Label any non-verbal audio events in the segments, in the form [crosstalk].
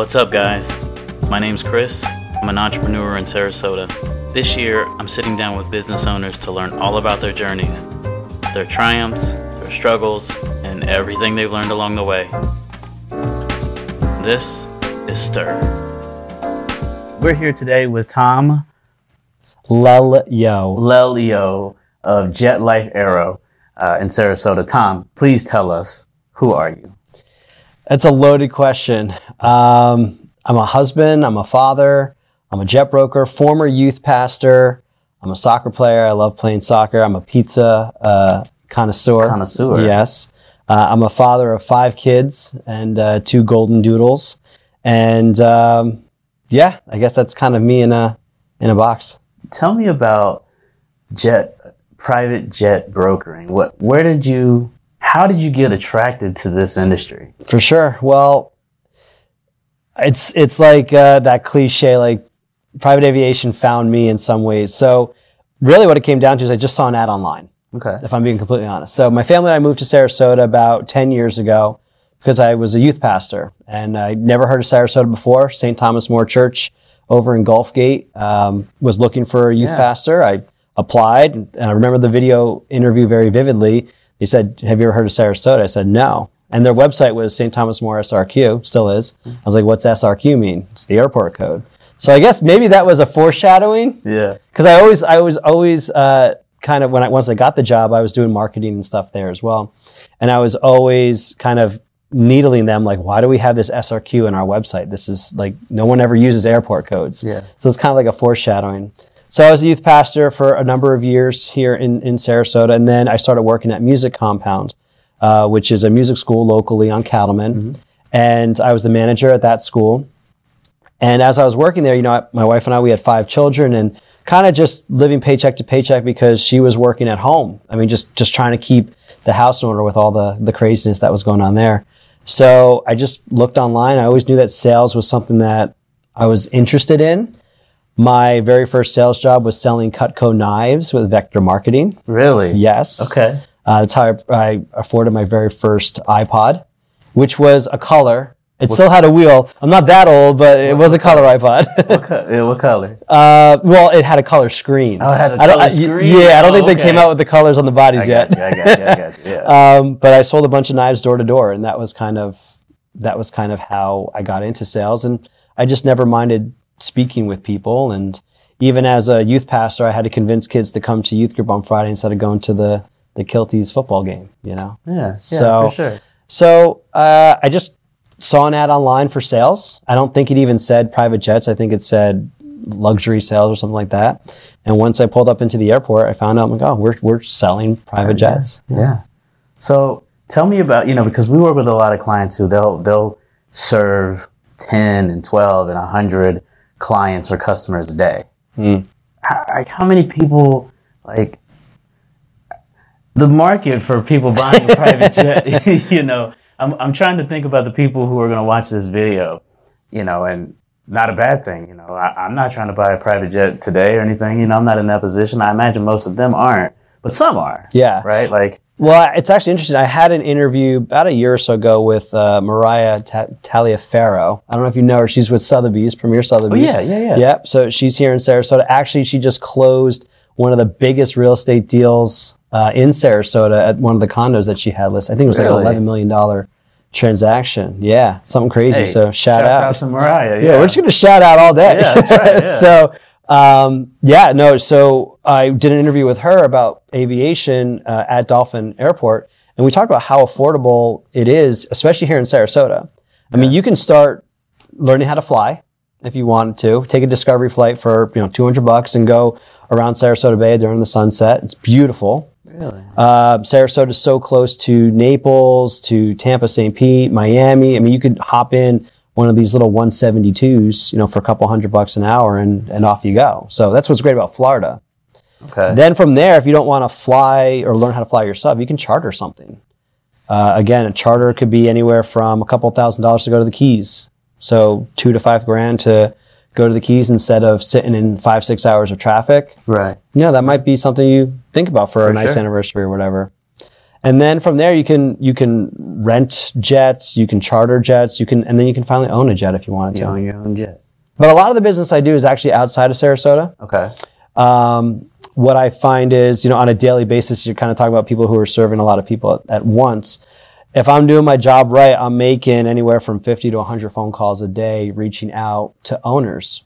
What's up, guys? My name's Chris. I'm an entrepreneur in Sarasota. This year, I'm sitting down with business owners to learn all about their journeys, their triumphs, their struggles, and everything they've learned along the way. This is Stir. We're here today with Tom Lel yo. Lelio of Jet Life Aero uh, in Sarasota. Tom, please tell us who are you? That's a loaded question. Um, I'm a husband. I'm a father. I'm a jet broker, former youth pastor. I'm a soccer player. I love playing soccer. I'm a pizza uh, connoisseur. Connoisseur. Yes. Uh, I'm a father of five kids and uh, two golden doodles. And um, yeah, I guess that's kind of me in a in a box. Tell me about jet private jet brokering. What where did you how did you get attracted to this industry? For sure. Well, it's it's like uh, that cliche, like private aviation found me in some ways. So really, what it came down to is I just saw an ad online. Okay. If I'm being completely honest. So my family and I moved to Sarasota about ten years ago because I was a youth pastor and I never heard of Sarasota before. St. Thomas More Church over in Gulfgate um, was looking for a youth Yeah. pastor. I applied and I remember the video interview very vividly. They said, "Have you ever heard of Sarasota?" I said, "No." And their website was St. Thomas More SRQ, still is. I was like, "What's SRQ mean?" It's the airport code. So I guess maybe that was a foreshadowing Yeah. because I always, I was always uh, kind of when I once I got the job, I was doing marketing and stuff there as well, and I was always kind of needling them like, why do we have this SRQ in our website? This is like no one ever uses airport codes. Yeah. So it's kind of like a foreshadowing. So I was a youth pastor for a number of years here in, in Sarasota, and then I started working at Music Compound, uh, which is a music school locally on Cattleman, and I was the manager at that school. And as I was working there, you know, my wife and I, we had five children and kind of just living paycheck to paycheck because she was working at home. I mean, just, just trying to keep the house in order with all the, the craziness that was going on there. So I just looked online. I always knew that sales was something that I was interested in. My very first sales job was selling Cutco knives with Vector Marketing. Really? Yes. Okay. Uh, that's how I, I afforded my very first iPod, which was a color. It still had a wheel. I'm not that old, but it was a color iPod. [laughs] What, co- yeah, what color? uh, well, it had a color screen. Oh, it had a I color I- screen? Yeah, I don't Oh, think they came out with the colors on the bodies I yet. you. I got you. I got you. Yeah. [laughs] um, but I sold a bunch of knives door to door, and that was kind of that was kind of how I got into sales. And I just never minded speaking with people. And even as a youth pastor, I had to convince kids to come to youth group on Friday instead of going to the the Kilties football game. You know. yeah. Yeah. so- for sure. So uh, I just saw an ad online for sales. I don't think it even said private jets. I think it said luxury sales or something like that. And once I pulled up into the airport, I found out, I'm like, oh, we're, we're selling private jets. Yeah. So tell me about you know because we work with a lot of clients who they'll they'll serve ten and twelve and hundred clients or customers a day. Hmm. How, like how many people like the market for people buying a private [laughs] jet? [laughs] You know, I'm I'm trying to think about the people who are going to watch this video. You know, and not a bad thing. You know, I, I'm not trying to buy a private jet today or anything. You know, I'm not in that position. I imagine most of them aren't, but some are. Yeah. Right. Like. Well, it's actually interesting. I had an interview about a year or so ago with uh, Mariah Ta- Taliaferro. I don't know if you know her. She's with Sotheby's, Premier Sotheby's. Oh, yeah, yeah, yeah. Yep. So she's here in Sarasota. Actually, she just closed one of the biggest real estate deals uh, in Sarasota at one of the condos that she had listed. I think it was like an eleven million dollar transaction. Yeah, something crazy. Hey, so shout, out. to Mariah. Yeah, we're just gonna shout out all day. Yeah, that's right, [laughs] yeah. so, um, yeah, no. So I did an interview with her about aviation uh, at Dolphin Airport, and we talked about how affordable it is, especially here in Sarasota. I mean, you can start learning how to fly if you wanted to. Take a discovery flight for you know 200 bucks and go around Sarasota Bay during the sunset. It's beautiful. Really? Uh, Sarasota is so close to Naples, to Tampa, St. Pete, Miami. I mean, you could hop in one of these little 172s, you know, for a couple hundred bucks an hour and, and off you go. So that's what's great about Florida. Okay. Then from there, if you don't want to fly or learn how to fly yourself, you can charter something. Uh, again, a charter could be anywhere from a couple thousand dollars to go to the Keys. So two to five grand to go to the Keys instead of sitting in five, six hours of traffic right. you know, that might be something you think about for, a nice sure. anniversary or whatever. And then from there, you can you can rent jets, you can charter jets, you can, and then you can finally own a jet if you wanted to. You own your own jet. But a lot of the business I do is actually outside of Sarasota. Okay. Um, what I find is, you know, on a daily basis, you're kind of talking about people who are serving a lot of people at, at once. If I'm doing my job right, I'm making anywhere from 50 to 100 phone calls a day, reaching out to owners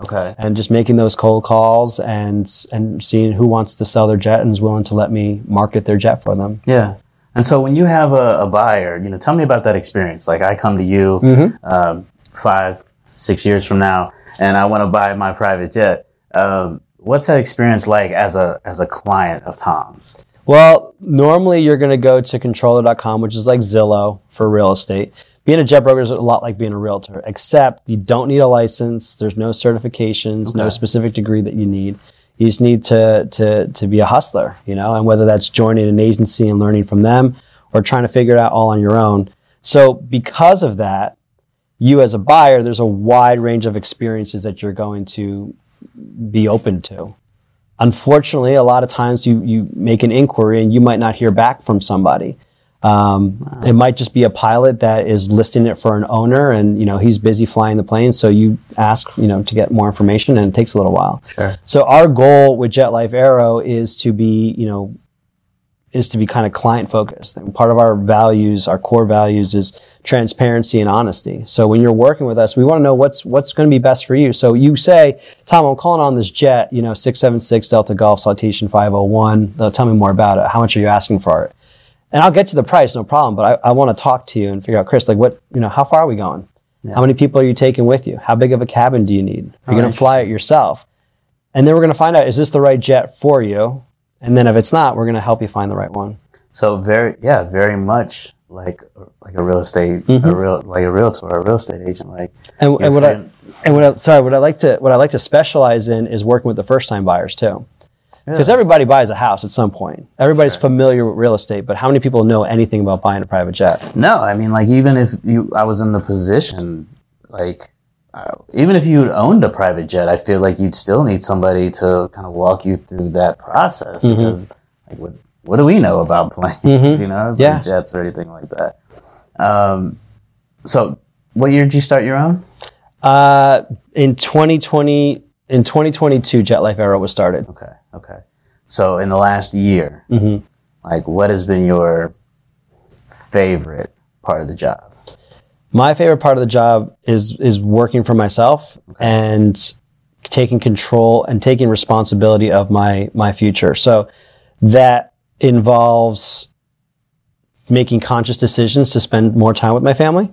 Okay. and just making those cold calls and and seeing who wants to sell their jet and is willing to let me market their jet for them. Yeah. And so when you have a, a buyer, you know, tell me about that experience. Like I come to you Mm-hmm. um, five, six years from now, and I want to buy my private jet. Um, what's that experience like as a as a client of Tom's? Well, normally you're going to go to controller.com, which is like Zillow for real estate. Being a jet broker is a lot like being a realtor, except you don't need a license. There's no certifications, no specific degree that you need. You just need to, to, to be a hustler, you know, and whether that's joining an agency and learning from them or trying to figure it out all on your own. So because of that, you as a buyer, there's a wide range of experiences that you're going to be open to unfortunately, a lot of times you, you make an inquiry and you might not hear back from somebody. Um, It might just be a pilot that is listing it for an owner and, you know, he's busy flying the plane. So you ask, you know, to get more information and it takes a little while. Sure. So our goal with Jet Life Aero is to be, you know, is to be kind of client focused. And part of our values, our core values is transparency and honesty. So when you're working with us, we want to know what's, what's going to be best for you. So you say, Tom, I'm calling on this jet, you know, 676 Delta Golf Citation 501. Uh, tell me more about it. How much are you asking for it? And I'll get you the price, no problem. But I, I want to talk to you and figure out, Chris, like what, you know, how far are we going? How many people are you taking with you? How big of a cabin do you need? Are you going to fly it yourself? And then we're going to find out, is this the right jet for you? And then if it's not, we're going to help you find the right one. So very yeah, very much like like a real estate Mm-hmm. a real like a realtor a real estate agent. Like And, and what I, and what I, sorry, what I like to, what I like to specialize in is working with the first time buyers too. Because everybody buys a house at some point. Everybody's familiar with real estate, but how many people know anything about buying a private jet? No, I mean, like even if you, I was in the position, like uh, even if you owned a private jet, I feel like you'd still need somebody to kind of walk you through that process Mm-hmm. because, like, what what do we know about [laughs] planes? You know, Yeah. jets or anything like that. Um, so, what year did you start your own? Uh, in 2020, in 2022, Jet Life Aero was started. Okay, okay. So, in the last year, Mm-hmm. like, what has been your favorite part of the job? My favorite part of the job is is working for myself and taking control and taking responsibility of my my future. So that involves making conscious decisions to spend more time with my family.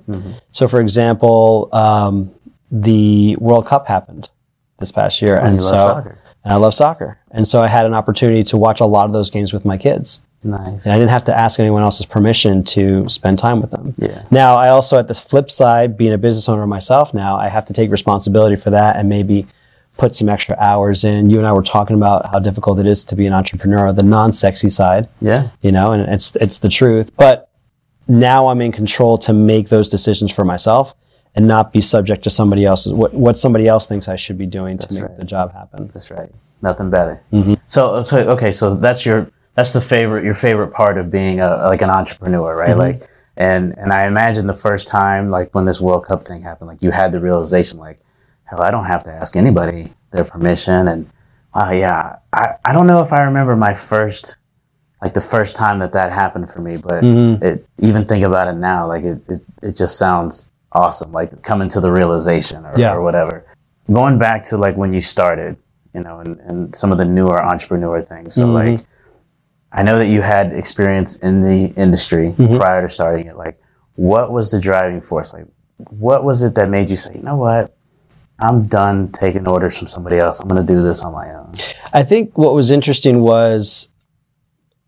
So, for example, um, the World Cup happened this past year, and you love so soccer. And I love soccer, and so I had an opportunity to watch a lot of those games with my kids. Nice. And I didn't have to ask anyone else's permission to spend time with them. Yeah. Now, I also, at the flip side, being a business owner myself now, I have to take responsibility for that and maybe put some extra hours in. You and I were talking about how difficult it is to be an entrepreneur, the non-sexy side, Yeah. you know, and it's, it's the truth. But now I'm in control to make those decisions for myself and not be subject to somebody else's, what, what somebody else thinks I should be doing to make right. the job happen. That's right. Nothing better. Mm-hmm. So, so okay, so that's your that's the favorite your favorite part of being a like an entrepreneur, right? Mm-hmm. Like, and and I imagine the first time like when this World Cup thing happened, like you had the realization, like, hell, I don't have to ask anybody their permission, and wow, yeah, I I don't know if I remember my first like the first time that that happened for me, but Mm-hmm. it even think about it now, like it it, it just sounds awesome, like coming to the realization or, Yeah. or whatever. Going back to like when you started, you know, and, and some of the newer entrepreneur things. So mm-hmm. like, I know that you had experience in the industry mm-hmm. prior to starting it. Like, what was the driving force? Like, what was it that made you say, you know what? I'm done taking orders from somebody else. I'm going to do this on my own. I think what was interesting was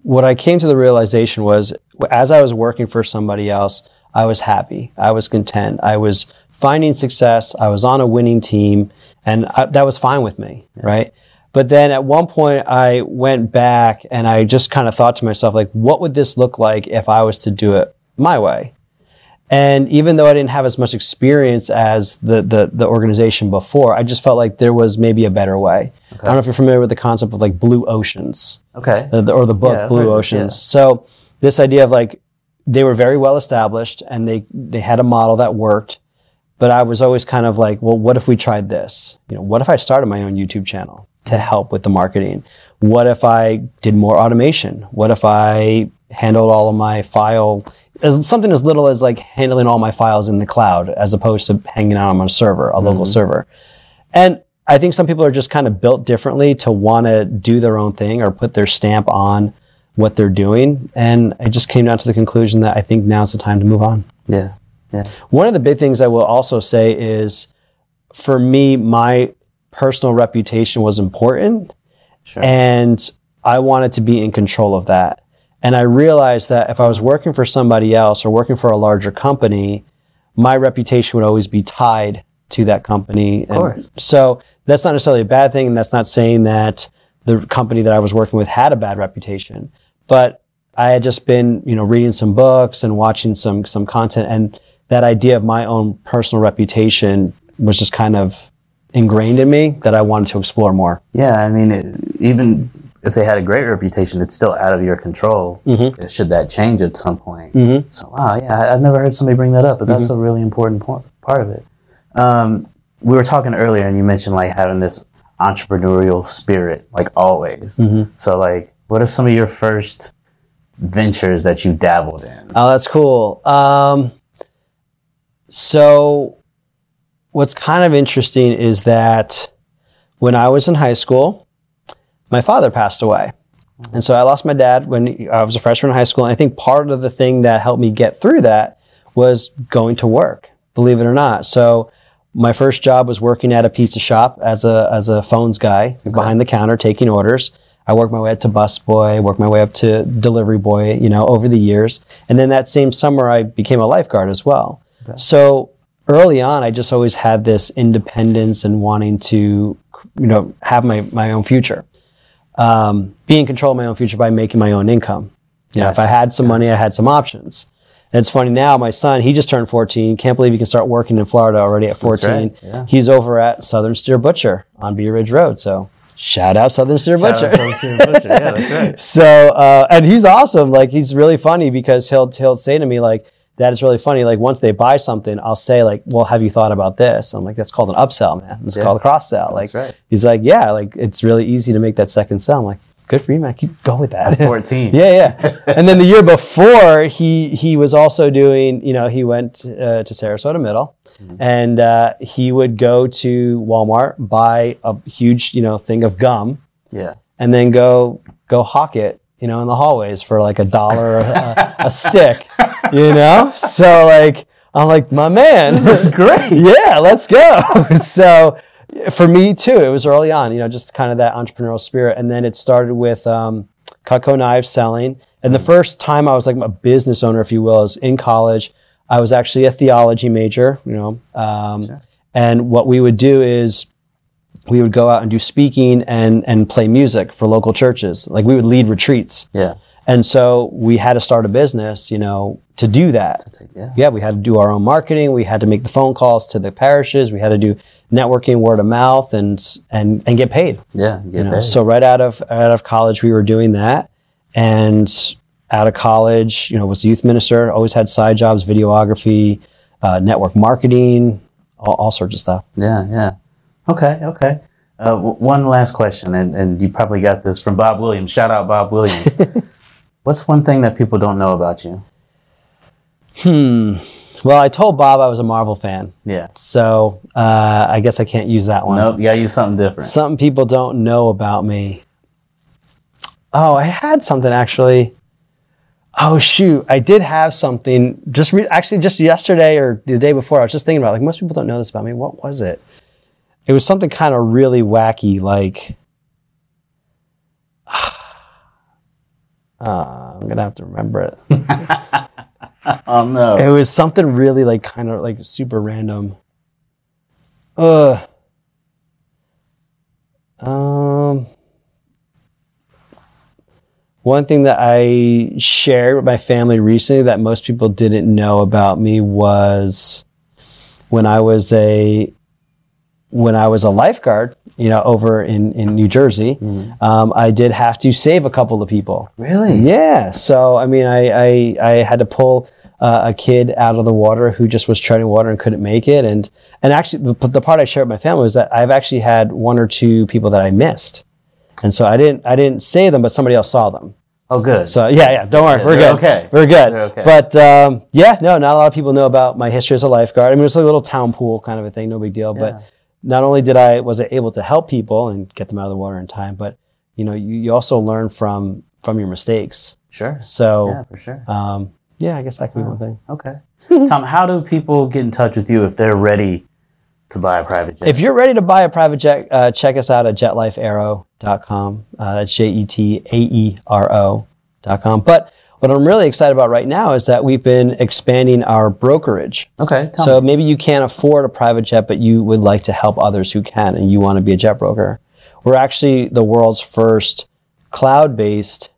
what I came to the realization was as I was working for somebody else, I was happy. I was content. I was finding success. I was on a winning team and I, that was fine with me. Right. But then at one point I went back and I just kind of thought to myself, like, what would this look like if I was to do it my way? And even though I didn't have as much experience as the, the, the organization before, I just felt like there was maybe a better way. I don't know if you're familiar with the concept of like blue oceans Okay. the, or the book Yeah, Blue heard Oceans. yeah. So this idea of like they were very well established and they they had a model that worked but i was always kind of like well what if we tried this you know what if i started my own youtube channel to help with the marketing what if i did more automation what if i handled all of my file as something as little as like handling all my files in the cloud as opposed to hanging out on a server a local mm-hmm. server and I think some people are just kind of built differently to want to do their own thing or put their stamp on what they're doing. And I just came down to the conclusion that I think now's the time to move on. Yeah. Yeah. One of the big things I will also say is for me, my personal reputation was important Sure. and I wanted to be in control of that. And I realized that if I was working for somebody else or working for a larger company, my reputation would always be tied to that company. Of course. So that's not necessarily a bad thing. And that's not saying that the company that I was working with had a bad reputation, but I had just been, you know, reading some books and watching some, some content and that idea of my own personal reputation was just kind of ingrained in me that I wanted to explore more. Yeah, I mean, it, even if they had a great reputation, it's still out of your control. Mm-hmm. Should that change at some point? So, wow, yeah, I- I've never heard somebody bring that up, but that's Mm-hmm. a really important por- part of it. Um, we were talking earlier, and you mentioned like having this entrepreneurial spirit, like always. Mm-hmm. So, like, what are some of your first ventures that you dabbled in? Oh, that's cool. Um, so, what's kind of interesting is that when I was in high school, my father passed away. And so I lost my dad when I was a freshman in high school. And I think part of the thing that helped me get through that was going to work, believe it or not. So my first job was working at a pizza shop as a, as a phones guy behind the counter taking orders. I worked my way up to bus boy, worked my way up to delivery boy, you know, over the years. And then that same summer, I became a lifeguard as well. So early on, I just always had this independence and wanting to, you know, have my, my own future um, be in control of my own future by making my own income. You know, if I had some money, I had some options. And it's funny now, my son, he just turned 14. Can't believe he can start working in Florida already at 14. right, yeah. He's over at Southern Steer Butcher on Bee Ridge Road. So shout out Southern Steer Butcher. yeah, that's [laughs] right. So, uh, and he's awesome. Like, he's really funny because he'll, he'll say to me, like, that is really funny. Like, once they buy something, I'll say, like, well, have you thought about this? I'm like, that's called an upsell, man. It's called a cross sell. Like, right. he's like, yeah, like, it's really easy to make that second sell. I'm like, good for you, man. Keep going with that. 14. [laughs] yeah, yeah. [laughs] and then the year before, he, he was also doing, you know, he went uh, to Sarasota Middle and uh, he would go to Walmart, buy a huge, you know, thing of gum Yeah. and then go go hawk it, you know, in the hallways for like a dollar a, a [laughs] stick, you know. So like I'm like, my man, this is great. [laughs] yeah, let's go. [laughs] so for me too, it was early on, you know, just kind of that entrepreneurial spirit, and then it started with um, Cutco knives selling. And the first time I was like a business owner, if you will, is in college. I was actually a theology major, you know, um, and what we would do is we would go out and do speaking and and play music for local churches. Like we would lead retreats. Yeah. And so we had to start a business, you know, to do that. Yeah. Yeah, we had to do our own marketing. We had to make the phone calls to the parishes. We had to do networking, word of mouth, and and and get paid. Yeah. Get You know? paid. So right out of out of college, we were doing that, and out of college, you know, was a youth minister. Always had side jobs, videography, uh, network marketing, all, all sorts of stuff. Yeah, yeah. Okay, okay. Uh, w- one last question, and, and you probably got this from Bob Williams. Shout out Bob Williams. [laughs] What's one thing that people don't know about you? Hmm. Well, I told Bob I was a Marvel fan. Yeah. So uh, I guess I can't use that one. Nope, you gotta use something different. Something people don't know about me. Oh, I had something actually. Oh shoot, I did have something just re- actually just yesterday or the day before. I was just thinking about like most people don't know this about me. What was it? It was something kind of really wacky, like. Uh, I'm gonna have to remember it. [laughs] oh no. It was something really like kind of like super random. Uh. Um. One thing that I shared with my family recently that most people didn't know about me was when I was a when I was a lifeguard you know, over in, in New Jersey, um, I did have to save a couple of people. Really? Yeah. So, I mean, I, I, I had to pull uh, a kid out of the water who just was treading water and couldn't make it. And, and actually, the, the part I shared with my family was that I've actually had one or two people that I missed. And so I didn't, I didn't save them, but somebody else saw them. Oh, good. So yeah, yeah, don't worry, we're good. okay. We're good. They're okay. But um, yeah, no, not a lot of people know about my history as a lifeguard. I mean, it's like a little town pool kind of a thing, no big deal. Yeah. But not only did I was I able to help people and get them out of the water in time, but you know, you, you also learn from from your mistakes. sure. So Yeah, for sure. um, yeah, I guess that could be one thing. Okay. [laughs] Tom, how do people get in touch with you if they're ready to buy a private jet? If you're ready to buy a private jet, uh, check us out at jetlifeaero.com. Uh, that's J E T A E R O.com. But what I'm really excited about right now is that we've been expanding our brokerage. okay. So me. maybe you can't afford a private jet, but you would like to help others who can, and you want to be a jet broker. We're actually the world's first cloud-based,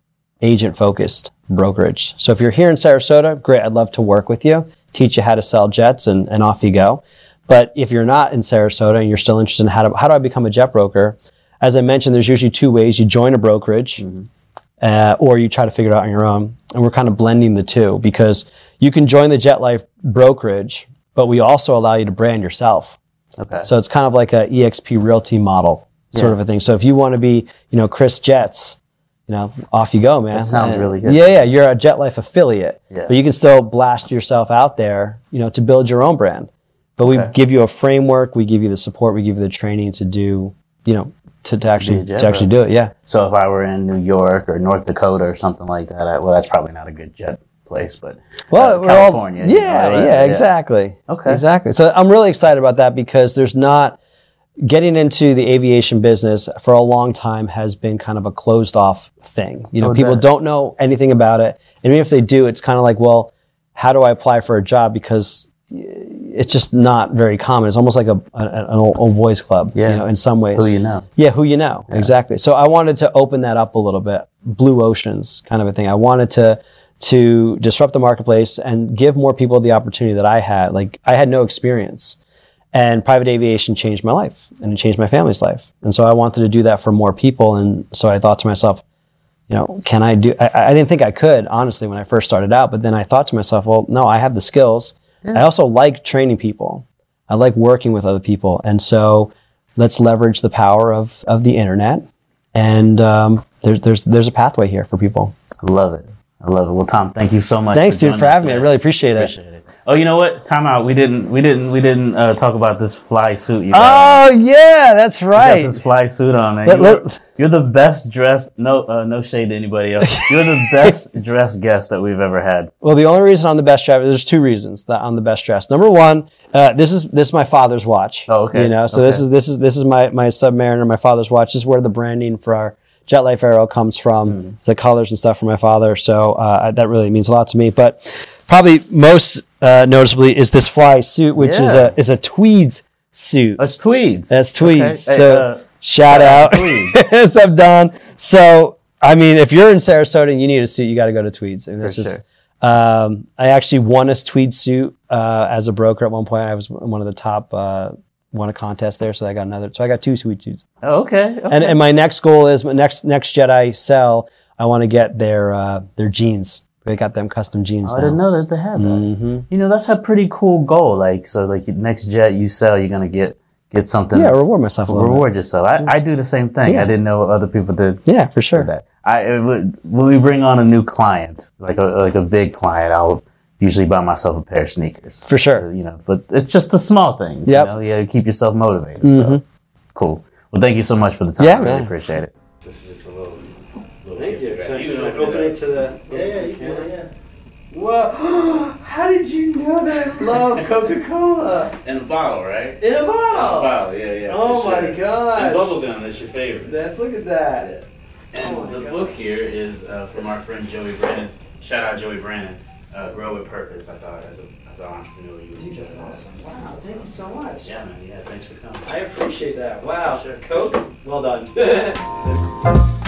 agent-focused brokerage. So if you're here in Sarasota, great. I'd love to work with you, teach you how to sell jets, and, and off you go. But if you're not in Sarasota and you're still interested in how to, how do I become a jet broker? As I mentioned, there's usually two ways. You join a brokerage, mm-hmm. Uh, or you try to figure it out on your own. And we're kind of blending the two because you can join the Jet Life brokerage, but we also allow you to brand yourself. okay. So it's kind of like a EXP Realty model sort Yeah. of a thing. So if you want to be, you know, Chris Jets, you know, off you go, man. That sounds really good. Yeah, yeah. You're a Jet Life affiliate, Yeah. but you can still blast yourself out there, you know, to build your own brand. But we Okay. give you a framework, we give you the support, we give you the training to do, you know, to, to actually to actually do it. Yeah. So if I were in New York or North Dakota or something like that, I, well, that's probably not a good jet place, but Well, uh, we're all- California. you know, yeah, yeah, exactly. Okay. Exactly. So I'm really excited about that because there's not getting into the aviation business for a long time has been kind of a closed off thing. You know, Oh, people that- don't know anything about it. And even if they do, it's kind of like, well, how do I apply for a job? Because it's just not very common. It's almost like a, a an old, old boys club, Yeah. you know, in some ways. Who you know? Yeah, who you know. Exactly. So I wanted to open that up a little bit. Blue oceans kind of a thing. I wanted to to disrupt the marketplace and give more people the opportunity that I had. Like I had no experience. And private aviation changed my life and it changed my family's life. And so I wanted to do that for more people. And so I thought to myself, you know, can I do, I, I didn't think I could, honestly, when I first started out. But then I thought to myself, well, no, I have the skills. I also like training people. I like working with other people. And so let's leverage the power of, of the internet. And um, there's, there's, there's a pathway here for people. I love it. I love it. Well, Tom, thank you so much. Thanks, dude, joining for having me. I really appreciate it. Appreciate it. Oh, you know what? Time out. We didn't. We didn't. We didn't uh, talk about this fly suit. You got. Oh, yeah, that's You right. got this fly suit on, man. Let- You're, let- you're the best dressed. No, uh, no shade to anybody else. [laughs] You're the best dressed guest that we've ever had. Well, the only reason I'm the best dressed. there's two reasons that I'm the best dressed. Number one, uh, this is this is my father's watch. Oh, okay. You know, so this is this is this is my my Submariner, my father's watch. This is where the branding for our Jet Life Aero comes from. It's the colors and stuff from my father. So uh, that really means a lot to me. But probably most uh, noticeably is this fly suit, which is a is a tweeds suit. That's tweeds. That's Okay. tweeds. Hey, so uh, shout out. [laughs] What's up, Don? So I mean, if you're in Sarasota and you need a suit, you got to go to Tweeds. I mean, that's For just. sure. Um, I actually won a tweed suit uh, as a broker at one point. I was one of the top. Uh, won a contest there, so I got another. So I got two tweed suits. oh, okay. okay. And and my next goal is my next next Jedi sell. I want to get their uh, their jeans. They got them custom jeans. I now. didn't know that they had that. Mm-hmm. You know, that's a pretty cool goal. Like, so, like, next jet you sell, you're gonna get get something. Yeah, reward myself a little bit. reward yourself. I, I do the same thing. Yeah. I didn't know other people did Yeah, for sure. that. I would, when we bring on a new client, like a like a big client, I'll usually buy myself a pair of sneakers. For sure. You know, but it's just the small things. Yep. Mm-hmm. You know, you gotta keep yourself motivated. So cool. Well, thank you so much for the time. Yeah, I really man. appreciate it. This is just a little. little Thank you. Can I, to can I open open it it to the? Yeah, yeah, you can, yeah. Whoa! [gasps] How did you know that I [laughs] love Coca-Cola In a bottle, right? in a bottle. In a bottle? yeah, yeah. Oh my sure. gosh. And bubblegum, that's your favorite. That's look at that. And Oh the God. book here is uh, from our friend Joey Brandon. Shout out Joey Brandon. Uh, Grow with Purpose. I thought as, a, as an entrepreneur you Dude, that's enjoy that. awesome. Wow, thank you so much. Yeah, man. Yeah, thanks for coming. I appreciate that. Wow. Sure. Coke, well done. [laughs]